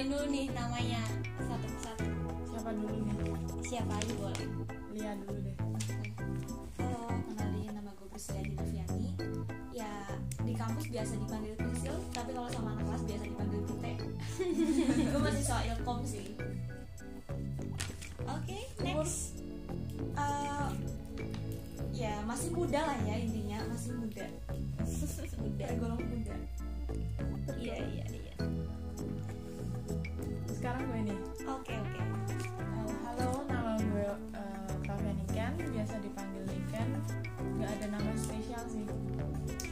kenalin dulu nih namanya satu persatu. siapa dulu nih Siapa aja boleh. Lia dulu deh Halo, kenalin nama gue Priscilla Dinaviani Ya, di kampus biasa dipanggil Prisil Tapi kalau sama anak kelas biasa dipanggil Tite Gue masih soal ilkom sih Oke, Umur next. eh, Ya, masih muda lah ya intinya Masih muda Udah. Tergolong muda Iya, iya, iya. Sekarang gue nih Oke, oke. halo, halo nama gue uh, Kavia Niken biasa dipanggil Niken nggak ada nama spesial sih.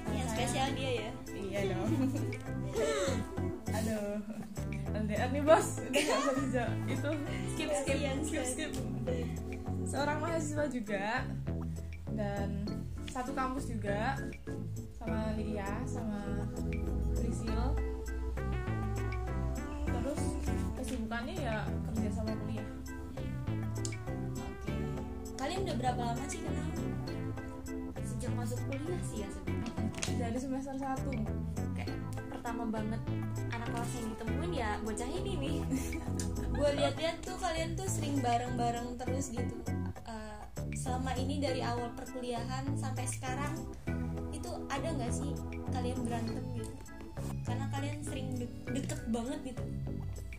Yang saya- spesial dia ya. iya dong. Aduh. LDR nih bos. Udah nggak usah dijawab. Itu skip skip skip skip. Seorang mahasiswa juga. Dan satu kampus juga. Sama Lia sama Prisil kesibukannya ya kerja sama kuliah Oke Kalian udah berapa lama sih kenal? Sejak masuk kuliah sih ya sebenarnya dari semester 1 Kayak pertama banget anak kelas yang ditemuin ya bocah ini nih Gue lihat-lihat tuh kalian tuh sering bareng-bareng terus gitu. Eh, selama ini dari awal perkuliahan sampai sekarang itu ada nggak sih kalian berantem gitu? Karena kalian sering de- deket banget gitu.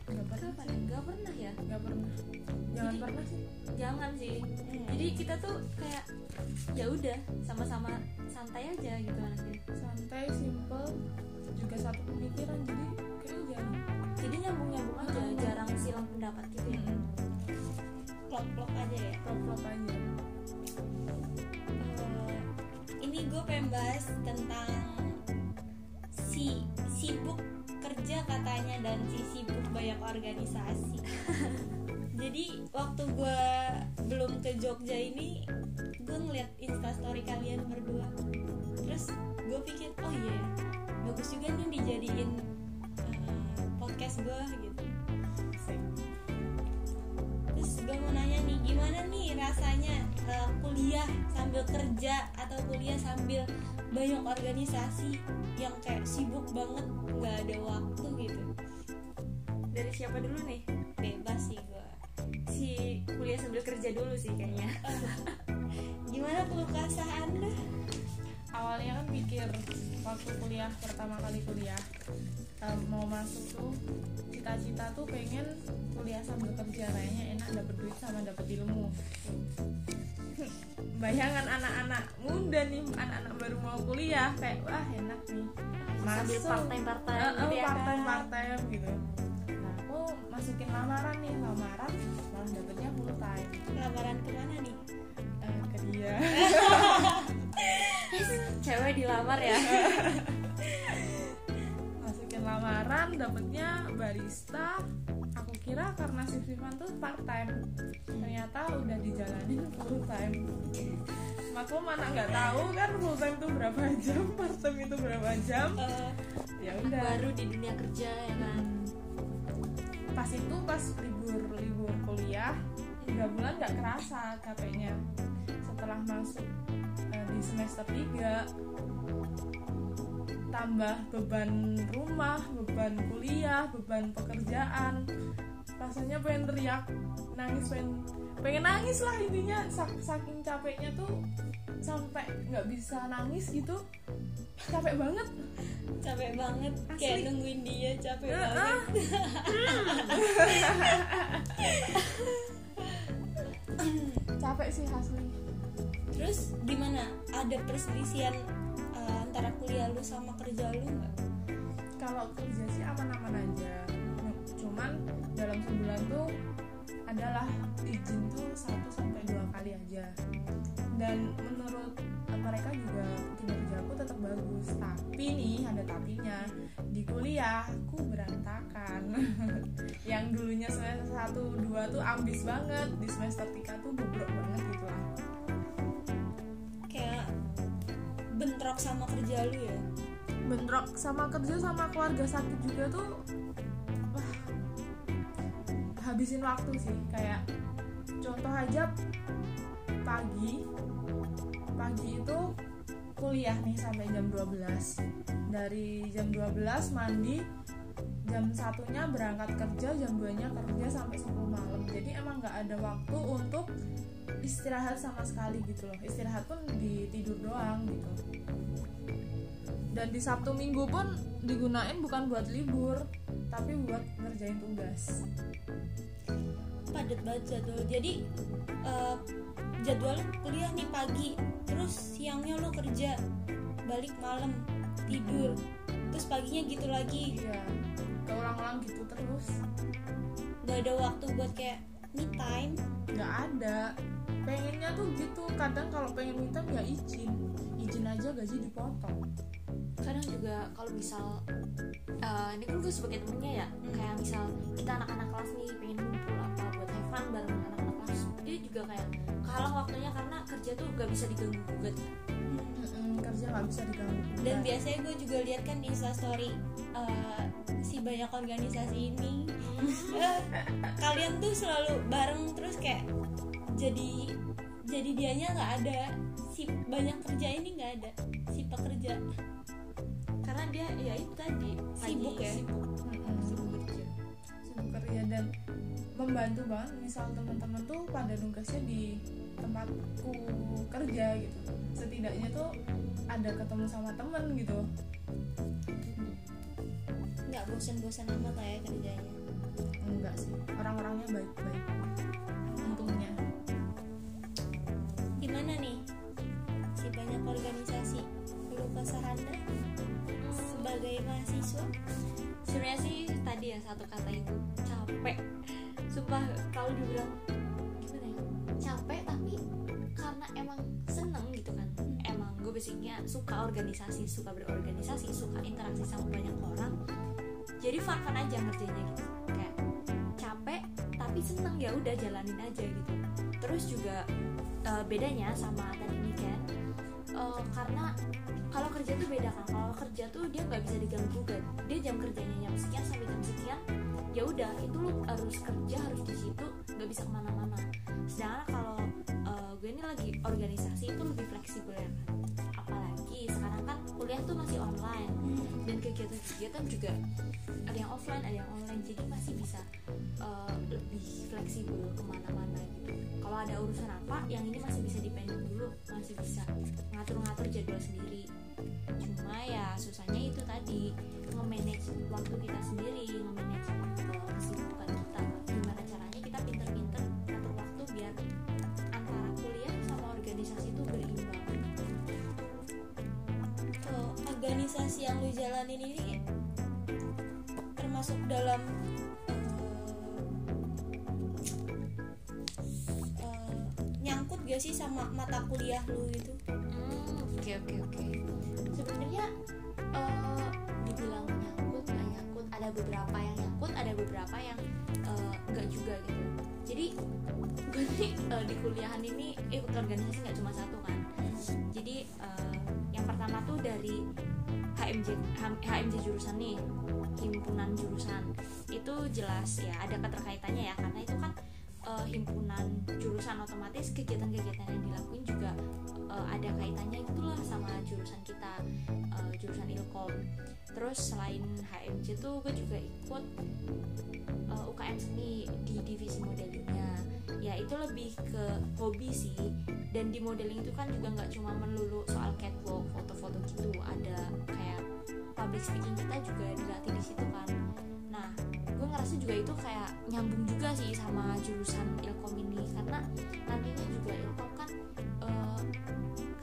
Nggak pernah Kapan ya? Gak pernah ya? Nggak pernah. Jangan Jadi- pernah sih. Jangan sih. Hmm. Jadi kita tuh kayak ya udah sama-sama santai aja gitu anaknya. Santai simple juga satu pemikiran jadi kayaknya jarang. Jadi nyambung-nyambung aja Jarang silang pendapat gitu ya. Klop-klop aja ya. klop-klop aja. Eh, ini gue pengen bahas tentang si sibuk kerja katanya dan si sibuk banyak organisasi. Jadi waktu gue belum ke Jogja ini, gue ngeliat instastory kalian berdua. Terus gue pikir, oh iya, ya, bagus juga nih dijadiin eh, podcast gue gitu. Rasanya eh, kuliah sambil kerja atau kuliah sambil banyak organisasi yang kayak sibuk banget nggak ada waktu gitu. Dari siapa dulu nih? Bebas sih gue. Si kuliah sambil kerja dulu sih kayaknya Gimana keluh kesah anda? awalnya kan pikir waktu kuliah pertama kali kuliah eh, mau masuk tuh cita-cita tuh pengen kuliah sambil kerja kayaknya enak dapet duit sama dapet ilmu. Bayangan anak-anak muda nih anak-anak baru mau kuliah kayak wah enak nih. Part-time part-time Eh, eh, gitu ya kan? gitu. Nah aku masukin lamaran nih lamaran malah dapetnya full time. Lamaran ke mana nih? Eh, ke dia. Cewek dilamar ya lamaran dapetnya barista. Aku kira karena shift shiftan tuh part time ternyata udah dijalanin full time maklum anak nggak tahu kan full time tuh berapa jam part time itu berapa jam. Eh, ya udah. Baru di dunia kerja ya kan? Pas itu pas libur libur kuliah tiga bulan nggak kerasa capeknya setelah masuk eh, di semester 3 tambah beban rumah beban kuliah beban pekerjaan rasanya pengen teriak nangis pengen pengen nangis lah intinya Sak- saking capeknya tuh sampai nggak bisa nangis gitu capek banget capek banget Asli. kayak nungguin dia capek Eh, banget. ah. capek sih asli Terus gimana? Ada perselisihan antara kuliah lu sama kerja lu? Nggak? kalau kerja sih aman-aman aja. Cuman dalam sebulan tuh adalah izin tuh satu sampai dua kali aja. Dan menurut mereka juga kinerjaku tetap bagus. Tapi nih ada tapinya. Di kuliah aku berantakan. Yang dulunya semester 1 2 tuh ambis banget. Di semester 3 tuh bobrok banget gitu lah. Kayak bentrok sama kerja ya? bentrok sama kerja sama keluarga sakit juga tuh wah habisin waktu sih. Kayak contoh aja pagi pagi itu kuliah nih sampai jam 12 dari jam 12 mandi jam satunya berangkat kerja jam 2 nya kerja sampai 10 malam. Jadi emang nggak ada waktu untuk istirahat sama sekali gitu loh. Istirahat pun di tidur doang gitu dan di Sabtu Minggu pun digunain bukan buat libur tapi buat ngerjain tugas. Padat banget jadwal jadi eh, jadwal kuliah nih pagi terus siangnya lo kerja balik malam tidur. Terus paginya gitu lagi. Iya keulang-ulang gitu terus. Gak ada waktu buat kayak me time. Nggak ada. Pengennya tuh gitu. Kadang kalau pengen minta ya izin. Izin aja gaji dipotong kadang juga kalau misal eh, ini kan gue sebagai temennya ya kayak misal kita anak-anak kelas nih pengen ngumpul apa buat have fun bareng anak-anak kelas dia juga kayak kalah waktunya karena kerja tuh gak bisa diganggu gugat kan? Mm-mm, kerja nggak bisa diganggu dan biasanya gue juga lihat kan di instastory eh, si banyak organisasi ini. Eh, kalian tuh selalu bareng terus kayak jadi jadi dianya nggak ada si banyak kerja ini nggak ada si pekerja karena dia ya itu tadi lagi Sibuk ya? sibuk. Sibuk kerja. Sibuk kerja dan membantu banget. Misal teman-teman tuh pada nugasnya di tempatku kerja gitu. Setidaknya tuh ada ketemu sama temen gitu. Nggak bosan-bosan amat lah ya kerjanya. Enggak sih. Orang-orangnya baik-baik. Untungnya. Gimana nih? Si banyak organisasi. Perlu kesah anda sebagai mahasiswa sebenarnya sih tadi ya satu kata itu capek. Sumpah kalau dibilang gimana ya? Capek tapi karena emang seneng gitu kan. Emang gue basicnya suka organisasi suka berorganisasi suka interaksi sama banyak orang. Jadi fun fun aja ngerjainnya gitu. Kayak capek tapi seneng ya udah jalanin aja gitu. Terus juga eh, bedanya sama tadi nih kan eh, karena kalau kerja tuh beda kan kalau kerja tuh dia nggak bisa diganggu gugat dia jam kerjanya jam sekian sampai jam sekian ya udah itu lu harus kerja harus di situ nggak bisa ke mana-mana. Sedangkan kalau eh, gue ini lagi organisasi itu lebih fleksibel ya kan apalagi sekarang kan kuliah tuh masih online dan kegiatan-kegiatan juga ada yang offline ada yang online. Jadi masih bisa eh, lebih fleksibel ke mana-mana gitu kalau ada urusan apa yang ini masih bisa dipending dulu masih bisa ngatur-ngatur jadwal sendiri. Cuma ya susahnya itu tadi nge-manage waktu kita sendiri nge-manage kesibukan kita. Gimana gak sih sama mata kuliah lu gitu? Hmm, oke oke oke. Sebenarnya eh, dibilang nyangkut nggak nyangkut ada beberapa yang nyangkut ada beberapa yang enggak juga gitu. Jadi gue nih eh, di kuliahan ini ikut organisasi nggak cuma satu kan. Jadi eh, yang pertama tuh dari HMJ HMJ jurusan nih himpunan jurusan. Itu jelas ya ada keterkaitannya ya karena itu kan eh, himpunan jurusan otomatis kegiatan-kegiatan yang dilakuin juga eh, ada kaitannya gitulah sama jurusan kita eh, jurusan ilkom. Terus selain HMJ tuh gue juga ikut eh, UKM seni di divisi modelingnya. Ya itu lebih ke hobi sih. Dan di modeling itu kan juga nggak cuma melulu soal catwalk foto-foto gitu ada kayak public speaking kita juga dilatih di situ kan ngerasa juga itu kayak nyambung juga sih sama jurusan ilkom ini. Karena nantinya juga ilkom kan eh,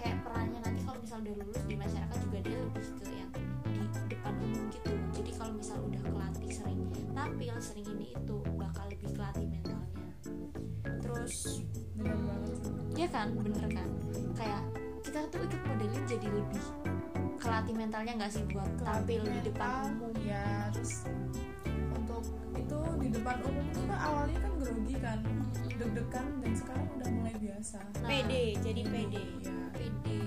kayak perannya nanti kalau misal udah lulus di masyarakat juga dia lebih ke yang di depan umum gitu. Jadi kalau misal udah kelatih sering tampil sering ini itu bakal lebih kelatih mentalnya. Terus bener banget sih. ya kan? Bener kan? Kayak kita tuh ikut modeling jadi lebih kelatih mentalnya nggak sih buat tampil di depan umum? ya terus itu di depan umum tuh kan awalnya kan grogi kan deg-degan dan sekarang udah mulai biasa. Nah, pede jadi pede. Ya pede.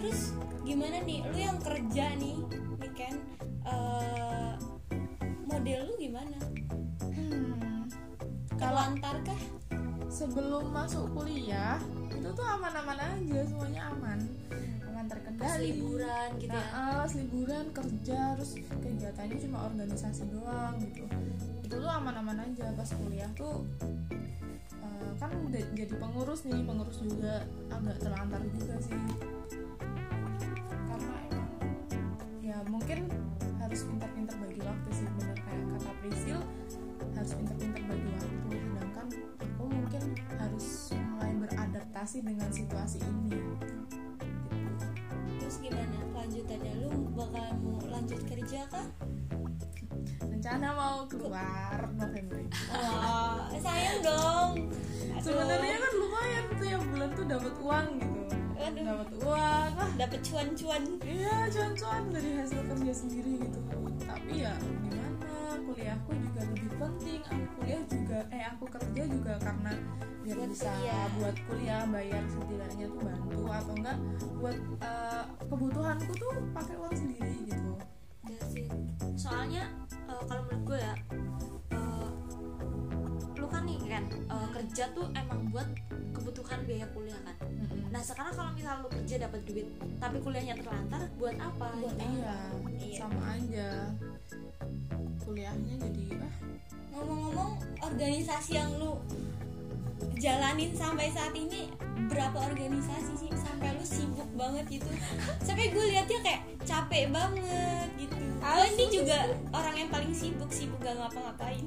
Terus gimana nih lu yang kerja nih nih kan eh, model lu gimana? Hmm, kalau terlantar kah? sebelum masuk kuliah itu tuh aman-aman aja semuanya aman dengan pas terkendali liburan gitu nah, ya ah, pas liburan kerja terus kegiatannya cuma organisasi doang gitu. Itu tuh aman-aman aja. Pas kuliah tuh eh, kan udah jadi pengurus nih pengurus juga agak terlantar juga sih. Karena emang ya mungkin harus pintar-pintar bagi waktu sih bener. Kayak kata Prisil harus pintar-pintar bagi waktu. Sedangkan aku mungkin harus mulai beradaptasi dengan situasi ini gimana kelanjutannya? Lu bakal mau lanjut kerja kah? Rencana mau keluar November. Wah sayang dong. Sebenarnya kan lumayan tuh ya bulan tuh dapat uang gitu. Dapat uang ah. Dapat cuan-cuan. Iya cuan-cuan dari hasil kerja sendiri gitu. Tapi ya gimana? Kuliahku juga lebih penting. Aku kuliah juga eh aku kerja juga karena biar Buat bisa kuliah. buat kuliah bayar setidaknya tuh bantu atau enggak buat eh, kebutuhanku tuh pakai uang sendiri gitu Ya sih. soalnya eh, kalau menurut gue ya eh, lu kan nih kan eh, kerja tuh emang buat kebutuhan biaya kuliah kan nah sekarang kalau misal lu kerja dapat duit tapi kuliahnya terlantar buat apa Buat Gitu. iya Iya. sama aja kuliahnya jadi ah ngomong-ngomong organisasi yang lu jalanin sampai saat ini berapa organisasi sih? Sampai lu sibuk banget gitu. Sampai gue liatnya kayak capek banget gitu. Gue ini juga orang yang paling sibuk sibuk gak ngapa-ngapain.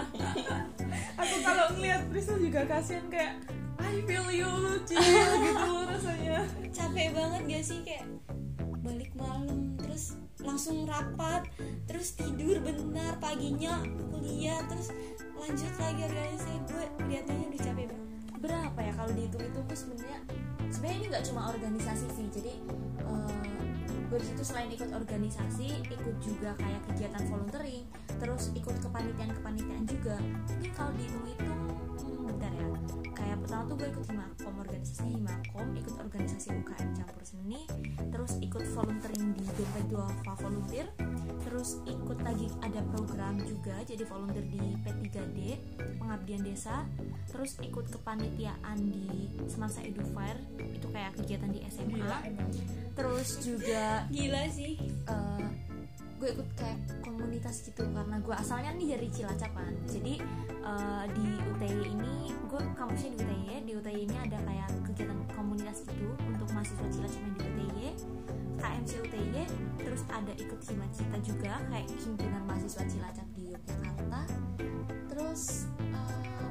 Aku kalau ngeliat Priscil juga kasihan kayak I feel you chill gitu rasanya. Capek banget gak sih? Kayak balik malam terus langsung rapat terus tidur bentar paginya kuliah terus lanjut lagi organisasi gue liatnya udah capek banget. Berapa ya kalau dihitung itu tuh sebenarnya sebenarnya ini nggak cuma organisasi sih. Jadi eh, gue di situ selain ikut organisasi ikut juga kayak kegiatan volunteering terus ikut kepanitiaan kepanitiaan juga. Mungkin kalau dihitung-hitung hmm, bentar ya pertama tuh gue ikut himakom organisasinya himakom ikut organisasi UKM campur seni terus ikut volunteering di dompet duafa volunteer terus ikut lagi ada program juga jadi volunteer di P3D pengabdian desa terus ikut kepanitiaan di Semansa Edu Fair itu kayak kegiatan di SMA gila terus juga gila sih. eh, gue ikut kayak komunitas gitu karena gue asalnya nih dari Cilacap kan. Jadi eh, di UTY ini gue kampusnya di UTY di UTY ini ada kayak kegiatan komunitas gitu untuk mahasiswa Cilacap yang di UTY KMC UTY terus ada ikut Himacita juga kayak himpunan mahasiswa Cilacap di Yogyakarta. Terus eh,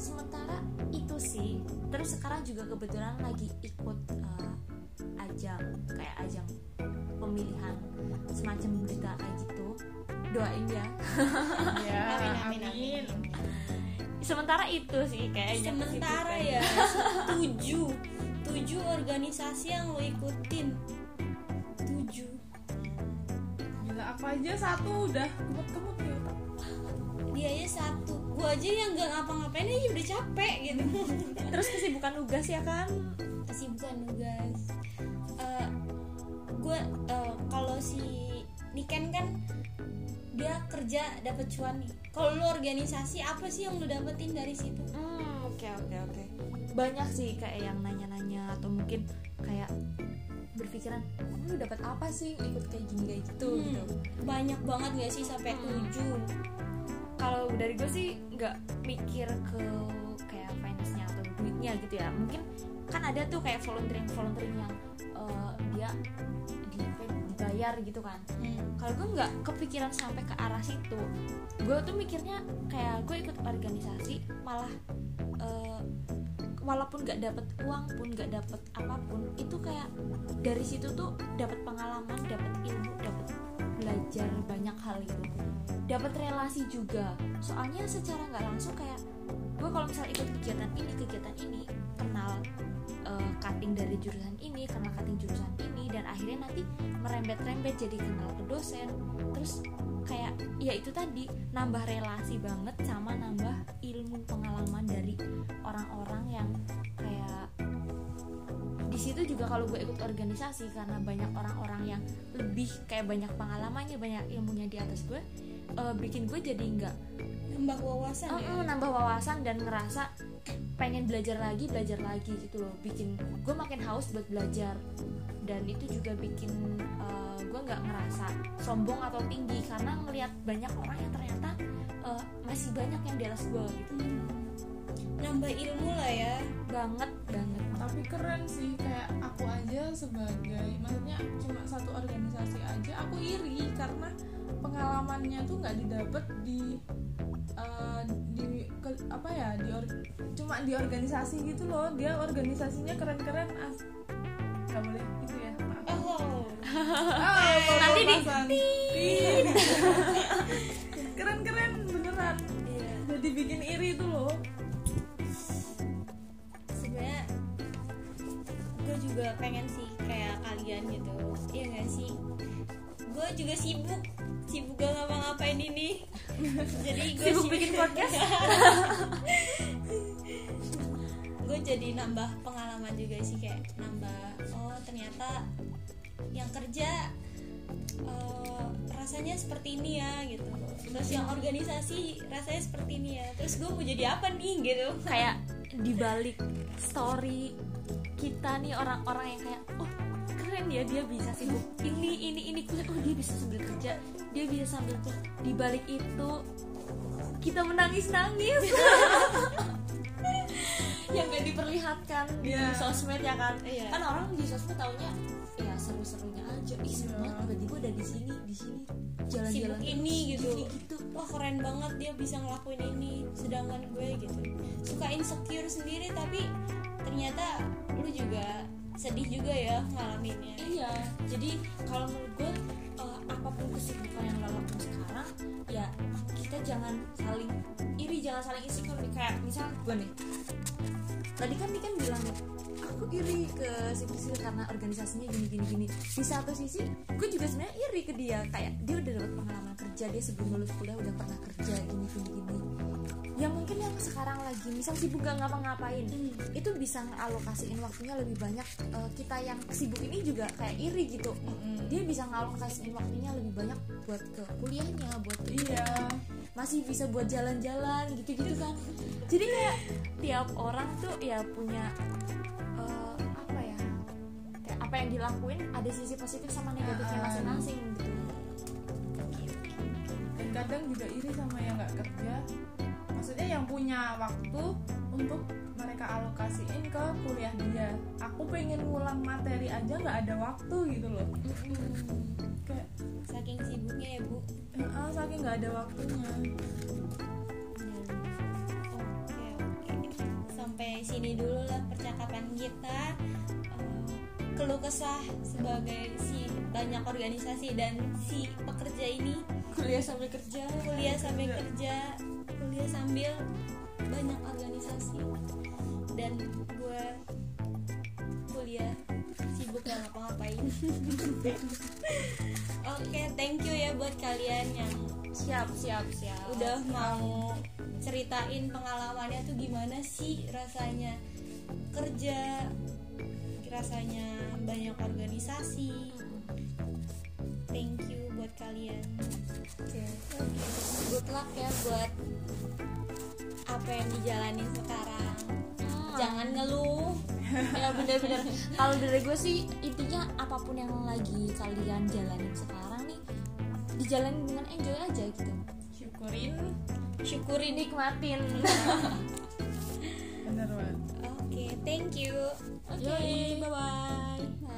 sementara itu sih terus sekarang juga kebetulan lagi ikut eh, ajang kayak ajang pemilihan semacam berita kayak gitu doain ya ya Amin, amin, amin. sementara itu sih kayaknya sementara ya tujuh tujuh organisasi yang lo ikutin. Tujuh. Gila aku aja? Satu udah kemut-kemut ya? Otak. dia aja satu. Gue aja yang gak ngapa-ngapain aja udah capek gitu. Terus kesibukan tugas ya kan kesibukan tugas gue eh, kalau si Niken kan dia kerja dapat cuan nih. Kalau lu organisasi apa sih yang lu dapetin dari situ? Hmm oke oke oke. Banyak sih kayak yang nanya-nanya atau mungkin kayak berpikiran lu dapat apa sih ikut kayak gini kayak gitu Hmm, gitu. banyak banget gak sih sampai Hmm. tujuh? Kalau dari gue sih nggak mikir ke kayak finance-nya atau duitnya gitu ya. Mungkin kan ada tuh kayak volunteering volunteering yang eh, dia di dibayar gitu kan. Hmm. kalau gue nggak kepikiran sampai ke arah situ gue tuh mikirnya kayak gue ikut organisasi malah eh, walaupun nggak dapet uang pun nggak dapet apa pun itu kayak dari situ tuh dapat pengalaman dapat ilmu dapat belajar banyak hal gitu. Dapat relasi juga. Soalnya secara nggak langsung kayak gue kalau misal ikut kegiatan ini kegiatan ini kenal cutting dari jurusan ini kenal cutting jurusan ini dan akhirnya nanti merembet-rembet jadi kenal ke dosen. Terus kayak ya itu tadi nambah relasi banget sama nambah ilmu pengalaman dari orang-orang yang kayak di situ juga kalau gue ikut organisasi karena banyak orang-orang yang lebih kayak banyak pengalamannya banyak ilmunya di atas gue eh, bikin gue jadi nggak nambah wawasan Oh, ya. nambah wawasan dan ngerasa pengen belajar lagi belajar lagi gitu loh. Bikin gue makin haus buat belajar. Dan itu juga bikin uh, gue nggak ngerasa sombong atau tinggi karena ngelihat banyak orang yang ternyata uh, masih banyak yang di atas gue gitu. Hmm. nambah ilmu lah ya. Banget banget. Tapi keren sih kayak aku aja sebagai maksudnya cuma satu organisasi aja aku iri karena pengalamannya tuh nggak didapat di eh, di ke- apa ya di or- cuma di organisasi gitu loh. Dia organisasinya keren-keren as. Nggak boleh gitu ya maaf. oh. Ah, Nanti di- keren-keren beneran. Iya. Jadi bikin iri tuh loh. Sebenarnya gue juga pengen sih kayak kalian gitu. Iya gak sih? Gue juga sibuk sibuk gak ngapa-ngapain ini? Jadi gue sibuk bikin podcast? Gue jadi nambah pengalaman juga sih kayak nambah oh ternyata yang kerja eh, rasanya seperti ini ya gitu. Terus yang organisasi rasanya seperti ini ya. Terus gue mau jadi apa nih gitu. Kayak dibalik story kita nih orang-orang yang kayak oh keren ya dia bisa sibuk. Ini ini ini kuliah. Oh dia bisa sambil kerja dia bisa sambil tuh dibalik itu kita menangis nangis yang gak diperlihatkan di Iya. sosmed ya kan? Iya. kan orang di sosmed taunya ya seru-serunya aja. Ih seru Iya. banget. Tiba-tiba udah di sini di sini. Jalan-jalan. Ini gitu. Gitu. Wah keren banget dia bisa ngelakuin ini sedangkan gue gitu. Suka insecure sendiri tapi ternyata lu juga sedih juga ya ngalaminnya Iya, jadi kalau menurut gue eh, apa pun kesibukan yang lo lakukan sekarang, ya kita jangan saling iri, jangan saling insecure nih. Kayak misal gue nih, tadi kan dia kan bilang aku iri ke si Priscil karena organisasinya gini gini gini. Di satu sisi, gue juga sebenarnya iri ke dia. Kayak dia udah dapat pengalaman kerja, dia sebelum lulus kuliah udah pernah kerja gini gini gini. Ya mungkin yang sekarang lagi misal sibuk gak ngapa-ngapain Hmm. itu bisa ngalokasiin waktunya lebih banyak Eh, kita yang sibuk ini juga kayak iri gitu dia bisa ngalokasiin waktunya lebih banyak buat ke kuliahnya buat ke iya masih bisa buat jalan-jalan gitu-gitu kan jadi kayak tiap orang tuh ya punya apa yang dilakuin ada sisi positif sama negatifnya Ah. masing-masing gitu. Dan kadang juga iri sama yang nggak kerja. Maksudnya yang punya waktu untuk mereka alokasiin ke kuliah dia. Aku pengen ngulang materi aja nggak ada waktu gitu loh. Kayak saking sibuknya ya bu. Ah, saking nggak ada waktunya. Oke oke. Sampai sini dulu lah percakapan kita keluh kesah sebagai si banyak organisasi dan si pekerja ini kuliah sambil kerja. kuliah sambil kerja kuliah sambil banyak organisasi. Dan gue kuliah sibuk gak ngapa-ngapain. Oke thank you ya buat kalian yang siap siap siap. udah mau ceritain pengalamannya tuh gimana sih rasanya kerja rasanya banyak organisasi. Thank you buat kalian. Oke. good luck ya buat apa yang dijalanin sekarang. Jangan ngeluh. Ya bener-bener. Kalau dari gue sih intinya apa pun yang lagi kalian jalanin sekarang nih dijalanin dengan enjoy aja gitu. Syukurin. Syukurin nikmatin. Bener banget. Oke thank you. Oke bye bye bye